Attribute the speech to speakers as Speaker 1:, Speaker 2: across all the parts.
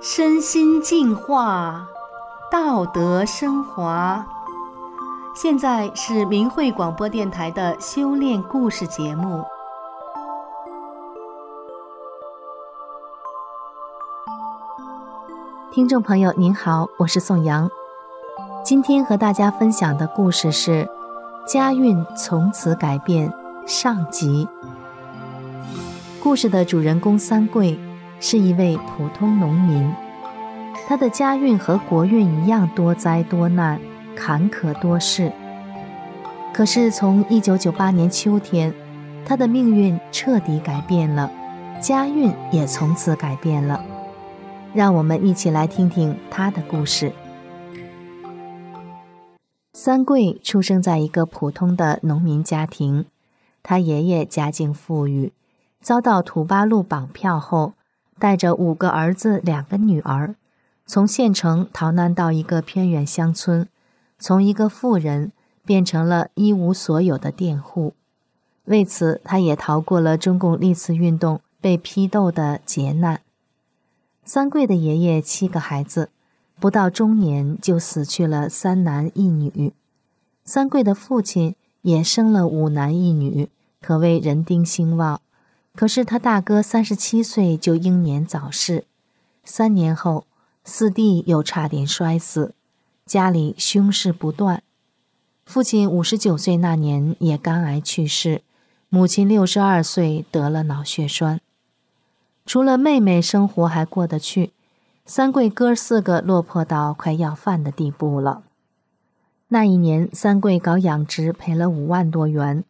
Speaker 1: 身心净化，道德升华。现在是明慧广播电台的修炼故事节目。听众朋友您好，我是宋阳。今天和大家分享的故事是：家运从此改变上集。故事的主人公三桂。是一位普通农民，他的家运和国运一样多灾多难、坎坷多事。可是从一九九八年秋天，他的命运彻底改变了，家运也从此改变了。让我们一起来听听他的故事。三桂出生在一个普通的农民家庭，他爷爷家境富裕，遭到土八路绑票后。带着五个儿子、两个女儿，从县城逃难到一个偏远乡村，从一个富人变成了一无所有的佃户。为此，他也逃过了中共历次运动被批斗的劫难。三桂的爷爷七个孩子，不到中年就死去了三男一女。三桂的父亲也生了五男一女，可谓人丁兴旺。可是他大哥三十七岁就英年早逝，三年后四弟又差点摔死，家里凶事不断。父亲五十九岁那年也肝癌去世，母亲六十二岁得了脑血栓。除了妹妹生活还过得去，三桂哥四个落魄到快要饭的地步了。那一年三桂搞养殖赔了五万多元，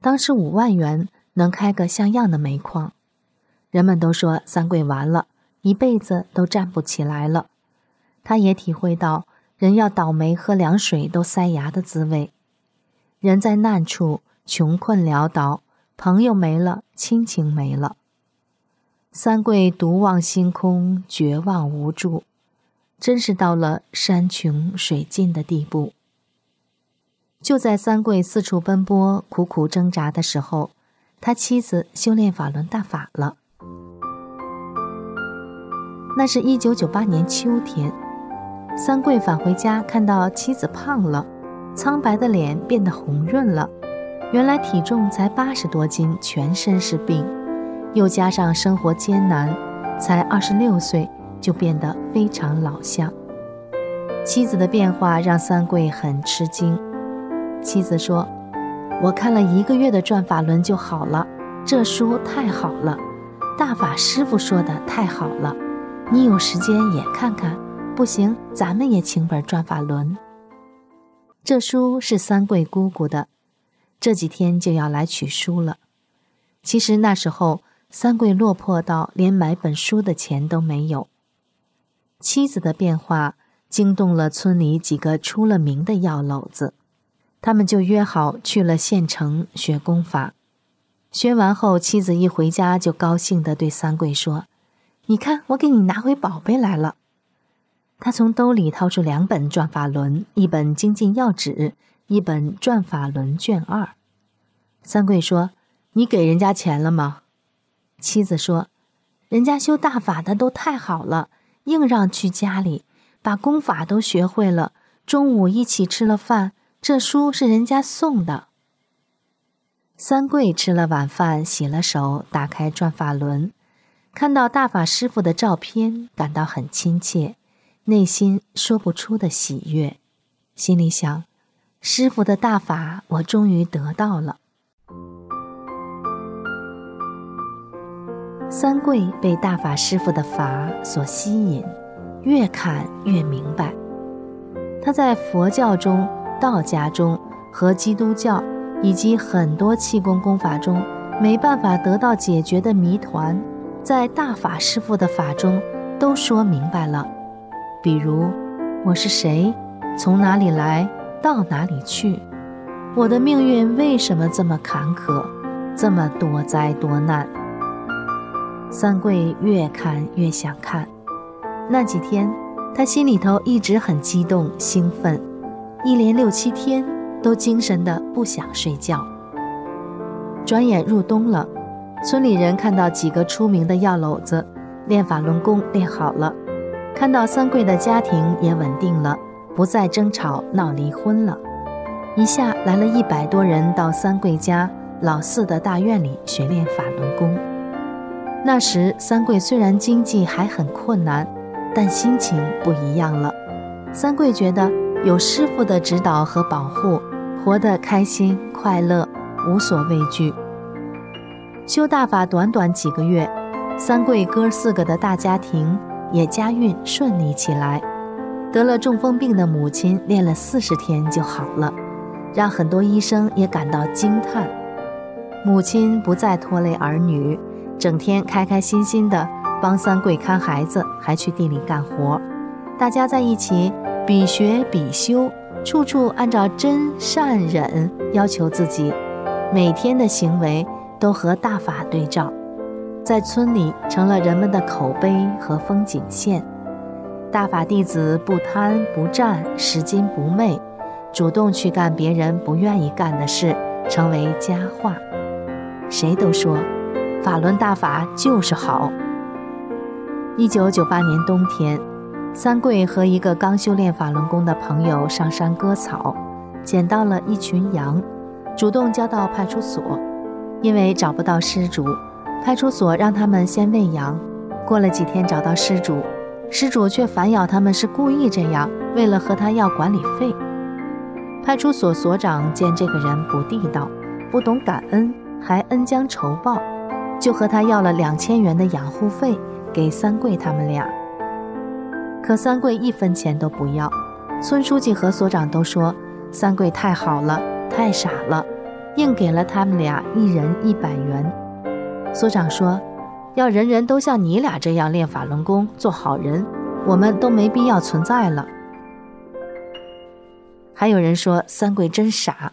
Speaker 1: 当时五万元。能开个像样的煤矿，人们都说三桂完了，一辈子都站不起来了。他也体会到人要倒霉喝凉水都塞牙的滋味。人在难处，穷困潦倒，朋友没了，亲情没了。三桂独望星空，绝望无助，真是到了山穷水尽的地步。就在三桂四处奔波、苦苦挣扎的时候。他妻子修炼法轮大法了。那是一九九八年秋天，三桂返回家，看到妻子胖了，苍白的脸变得红润了。原来体重才八十多斤，全身是病，又加上生活艰难，才二十六岁就变得非常老相。妻子的变化让三桂很吃惊。妻子说。我看了一个月的《转法轮》就好了，这书太好了，大法师傅说的太好了，你有时间也看看，不行咱们也请本《转法轮》。这书是三桂姑姑的，这几天就要来取书了。其实那时候三桂落魄到连买本书的钱都没有。妻子的变化惊动了村里几个出了名的药篓子。他们就约好去了县城学功法，学完后，妻子一回家就高兴地对三桂说：“你看，我给你拿回宝贝来了。”他从兜里掏出两本《转法轮》，一本《精进要旨》，一本《转法轮卷二》。三桂说：“你给人家钱了吗？”妻子说：“人家修大法的都太好了，硬让去家里，把功法都学会了。中午一起吃了饭。”这书是人家送的。三桂吃了晚饭，洗了手，打开《转法轮》，看到大法师傅的照片，感到很亲切，内心说不出的喜悦，心里想：师傅的大法，我终于得到了。三桂被大法师傅的法所吸引，越看越明白，他在佛教中。道家中和基督教以及很多气功功法中没办法得到解决的谜团，在大法师父的法中都说明白了。比如，我是谁，从哪里来，到哪里去？我的命运为什么这么坎坷，这么多灾多难？三桂越看越想看。那几天，他心里头一直很激动兴奋。一连六七天都精神的不想睡觉。《转眼入冬了，村里人看到几个出名的药篓子练法轮功练好了，看到三桂的家庭也稳定了，不再争吵闹离婚了，一下来了一百多人到三桂家老四的大院里学练法轮功。那时三桂虽然经济还很困难，但心情不一样了。三桂觉得有师傅的指导和保护，活得开心快乐。无所畏惧。修大法短短几个月，三桂哥四个的大家庭也家运顺利起来。得了中风病的母亲练了四十天就好了，让很多医生也感到惊叹。母亲不再拖累儿女，整天开开心心的帮三桂看孩子，还去地里干活。大家在一起比学比修，处处按照真善忍要求自己。每天的行为都和大法对照，在村里成了人们的口碑和风景线。大法弟子不贪不占，拾金不昧，主动去干别人不愿意干的事，成为佳话。谁都说法轮大法就是好。一九九八年冬天，三桂和一个刚修炼法轮功的朋友上山割草，捡到了一群羊。主动交到派出所，因为找不到失主，派出所让他们先喂羊。过了几天找到失主，失主却反咬他们是故意这样，为了和他要管理费。派出所所长见这个人不地道，不懂感恩，还恩将仇报，就和他要了两千元的养护费给三桂他们俩。可三桂一分钱都不要，村书记和所长都说三桂太好了。太傻了，硬给了他们俩一人一百元。所长说：“要人人都像你俩这样练法轮功，做好人，我们都没必要存在了。”还有人说：“三桂真傻，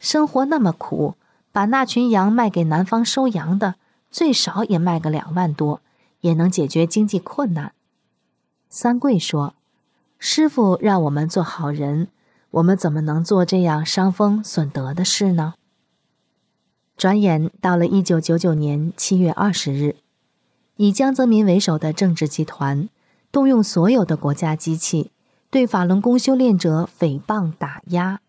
Speaker 1: 生活那么苦，把那群羊卖给南方收羊的，最少也卖个两万多，也能解决经济困难。”三桂说：“师傅让我们做好人。”我们怎么能做这样伤风损德的事呢？转眼到了一九九九年七月二十日，以江泽民为首的政治集团动用所有的国家机器，对法轮功修炼者诽谤打压，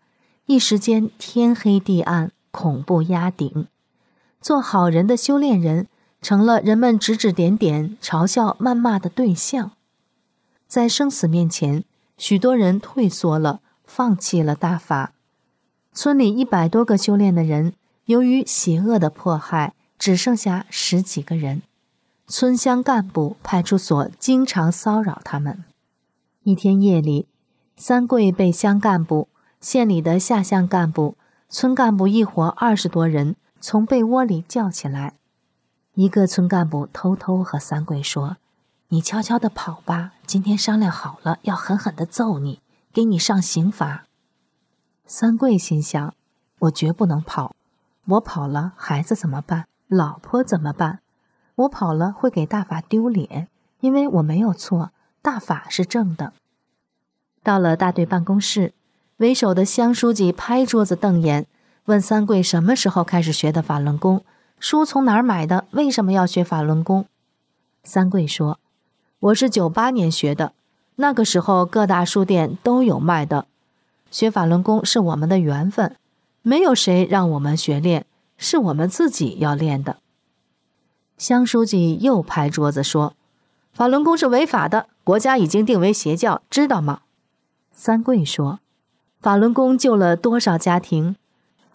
Speaker 1: 一时间天黑地暗，恐怖压顶。做好人的修炼人成了人们指指点点、嘲笑谩骂的对象。在生死面前，许多人退缩了。放弃了大法，村里一百多个修炼的人，由于邪恶的迫害，只剩下十几个人。村乡干部、派出所经常骚扰他们。一天夜里，三桂被乡干部、县里的下乡干部、村干部一伙二十多人从被窝里叫起来。一个村干部偷偷和三桂说：“你悄悄地跑吧，今天商量好了，要狠狠地揍你。”给你上刑罚。三桂心想：我绝不能跑，我跑了孩子怎么办？老婆怎么办？我跑了会给大法丢脸，因为我没有错，大法是正的。到了大队办公室，为首的乡书记拍桌子瞪眼，问三桂什么时候开始学的法轮功，书从哪儿买的？为什么要学法轮功？三桂说：我是九八年学的。那个时候，各大书店都有卖的。学法轮功是我们的缘分，没有谁让我们学练，是我们自己要练的。乡书记又拍桌子说：“法轮功是违法的，国家已经定为邪教，知道吗？”三桂说：“法轮功救了多少家庭，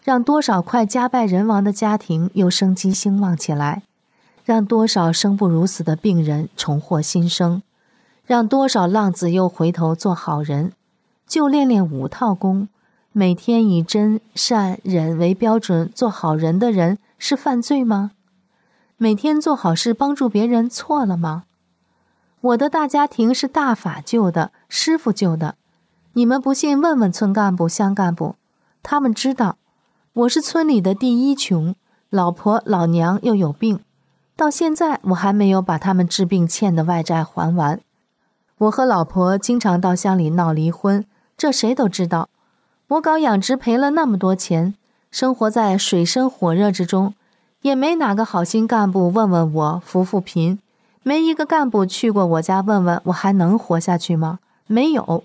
Speaker 1: 让多少快家败人亡的家庭又生机兴旺起来，让多少生不如死的病人重获新生。”让多少浪子又回头做好人，就练练五套功，每天以真善忍为标准做好人的人是犯罪吗？每天做好事帮助别人错了吗？我的大家庭是大法救的，师傅救的。你们不信，问问村干部、乡干部，他们知道。我是村里的第一穷，老婆老娘又有病，到现在我还没有把他们治病欠的外债还完。我和老婆经常到乡里闹离婚，这谁都知道。我搞养殖赔了那么多钱，生活在水深火热之中，也没哪个好心干部问问我扶扶贫，没一个干部去过我家问问我还能活下去吗？没有。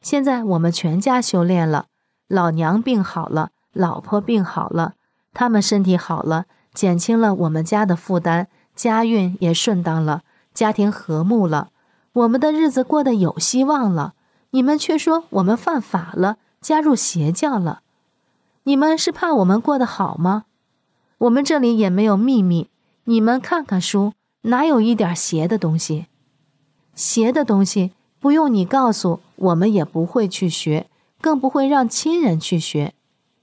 Speaker 1: 现在我们全家修炼了，老娘病好了，老婆病好了，他们身体好了，减轻了我们家的负担，家运也顺当了，家庭和睦了，我们的日子过得有希望了。你们却说我们犯法了，加入邪教了。你们是怕我们过得好吗？我们这里也没有秘密，你们看看书，哪有一点邪的东西？邪的东西不用你告诉，我们也不会去学，更不会让亲人去学，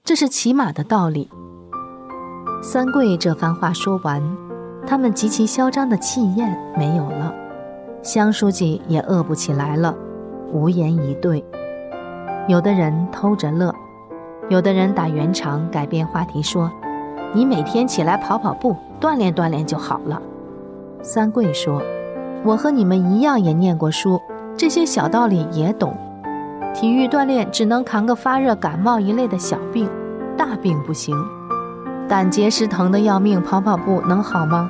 Speaker 1: 这是起码的道理。三桂这番话说完，他们极其嚣张的气焰没有了，乡书记也饿不起来了，无言以对。有的人偷着乐，有的人打圆场改变话题说。你每天起来跑跑步，锻炼锻炼就好了。三桂说：“我和你们一样，也念过书，这些小道理也懂。体育锻炼只能扛个发热、感冒一类的小病，大病不行。胆结石疼得要命，跑跑步能好吗？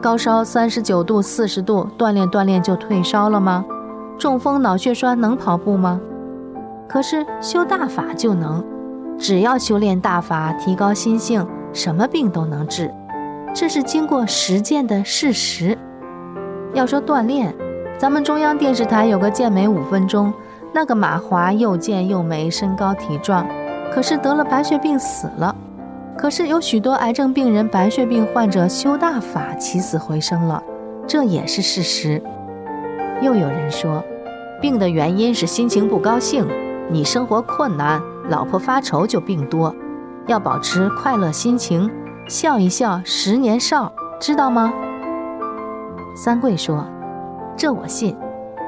Speaker 1: 高烧三十九度、四十度，锻炼锻炼就退烧了吗？中风、脑血栓能跑步吗？可是修大法就能，只要修炼大法，提高心性。”什么病都能治，这是经过实践的事实。要说锻炼，咱们中央电视台有个健美五分钟，那个马华又健又美，身高体壮，可是得了白血病死了。可是有许多癌症病人、白血病患者修大法起死回生了，这也是事实。又有人说，病的原因是心情不高兴，你生活困难，老婆发愁就病多。要保持快乐心情，笑一笑，十年少，知道吗？三桂说：“这我信，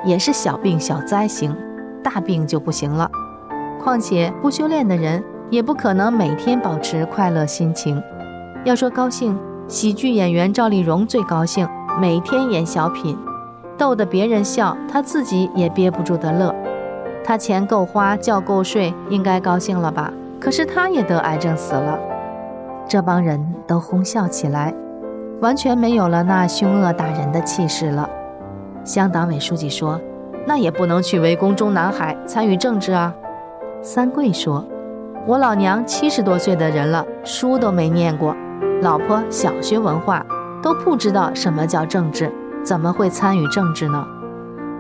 Speaker 1: 也是小病小灾行，大病就不行了。况且不修炼的人，也不可能每天保持快乐心情。要说高兴，喜剧演员赵丽蓉最高兴，每天演小品，逗得别人笑，她自己也憋不住的乐。她钱够花，觉够睡，应该高兴了吧？”可是她也得癌症死了，这帮人都哄笑起来，完全没有了那凶恶打人的气势了。乡党委书记说：“那也不能去围攻中南海参与政治啊。”三桂说：“我老娘七十多岁的人了，书都没念过，老婆小学文化都不知道什么叫政治，怎么会参与政治呢？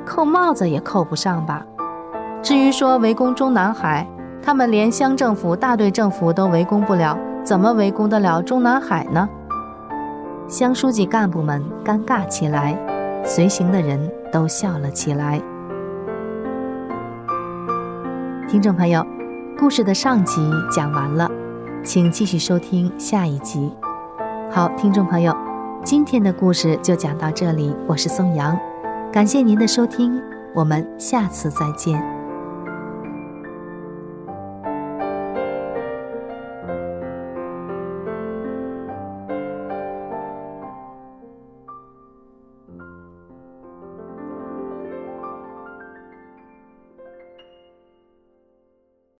Speaker 1: 扣帽子也扣不上吧？至于说围攻中南海。”他们连乡政府、大队政府都围攻不了，怎么围攻得了中南海呢？乡书记干部们尴尬起来，随行的人都笑了起来。听众朋友，故事的上集讲完了，请继续收听下一集。好，听众朋友，今天的故事就讲到这里，我是宋阳，感谢您的收听，我们下次再见。